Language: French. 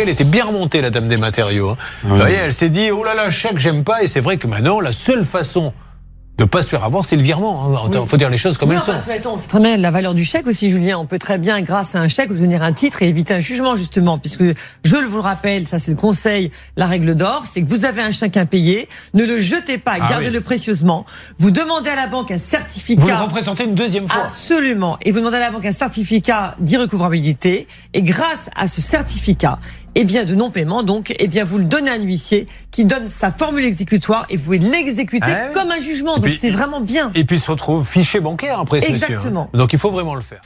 elle était bien remontée, la dame des matériaux. hein. Vous voyez, elle s'est dit, oh là là, chèque, j'aime pas. Et c'est vrai que maintenant, la seule façon de ne pas se faire avoir, c'est le virement. Il faut dire les choses comme Oui, elles sont. sait très bien la valeur du chèque aussi, Julien. On peut très bien, grâce à un chèque, obtenir un titre et éviter un jugement, justement. Puisque, je le vous rappelle, ça c'est le conseil, la règle d'or, c'est que vous avez un chèque impayé, ne le jetez pas, Ah gardez-le oui. précieusement. Vous demandez à la banque un Vous le certificat. représentez une deuxième fois. Absolument. Et vous demandez à la banque un certificat d'irrecouvrabilité. Et grâce à ce certificat, eh bien, de non-paiement, donc, eh bien, vous le donnez à un huissier qui donne sa formule exécutoire et vous pouvez l'exécuter Ah oui. comme un jugement. Et Donc, c'est vraiment bien. Et puis il se retrouve fiché bancaire après monsieur. hein. Exactement. Donc il faut vraiment le faire.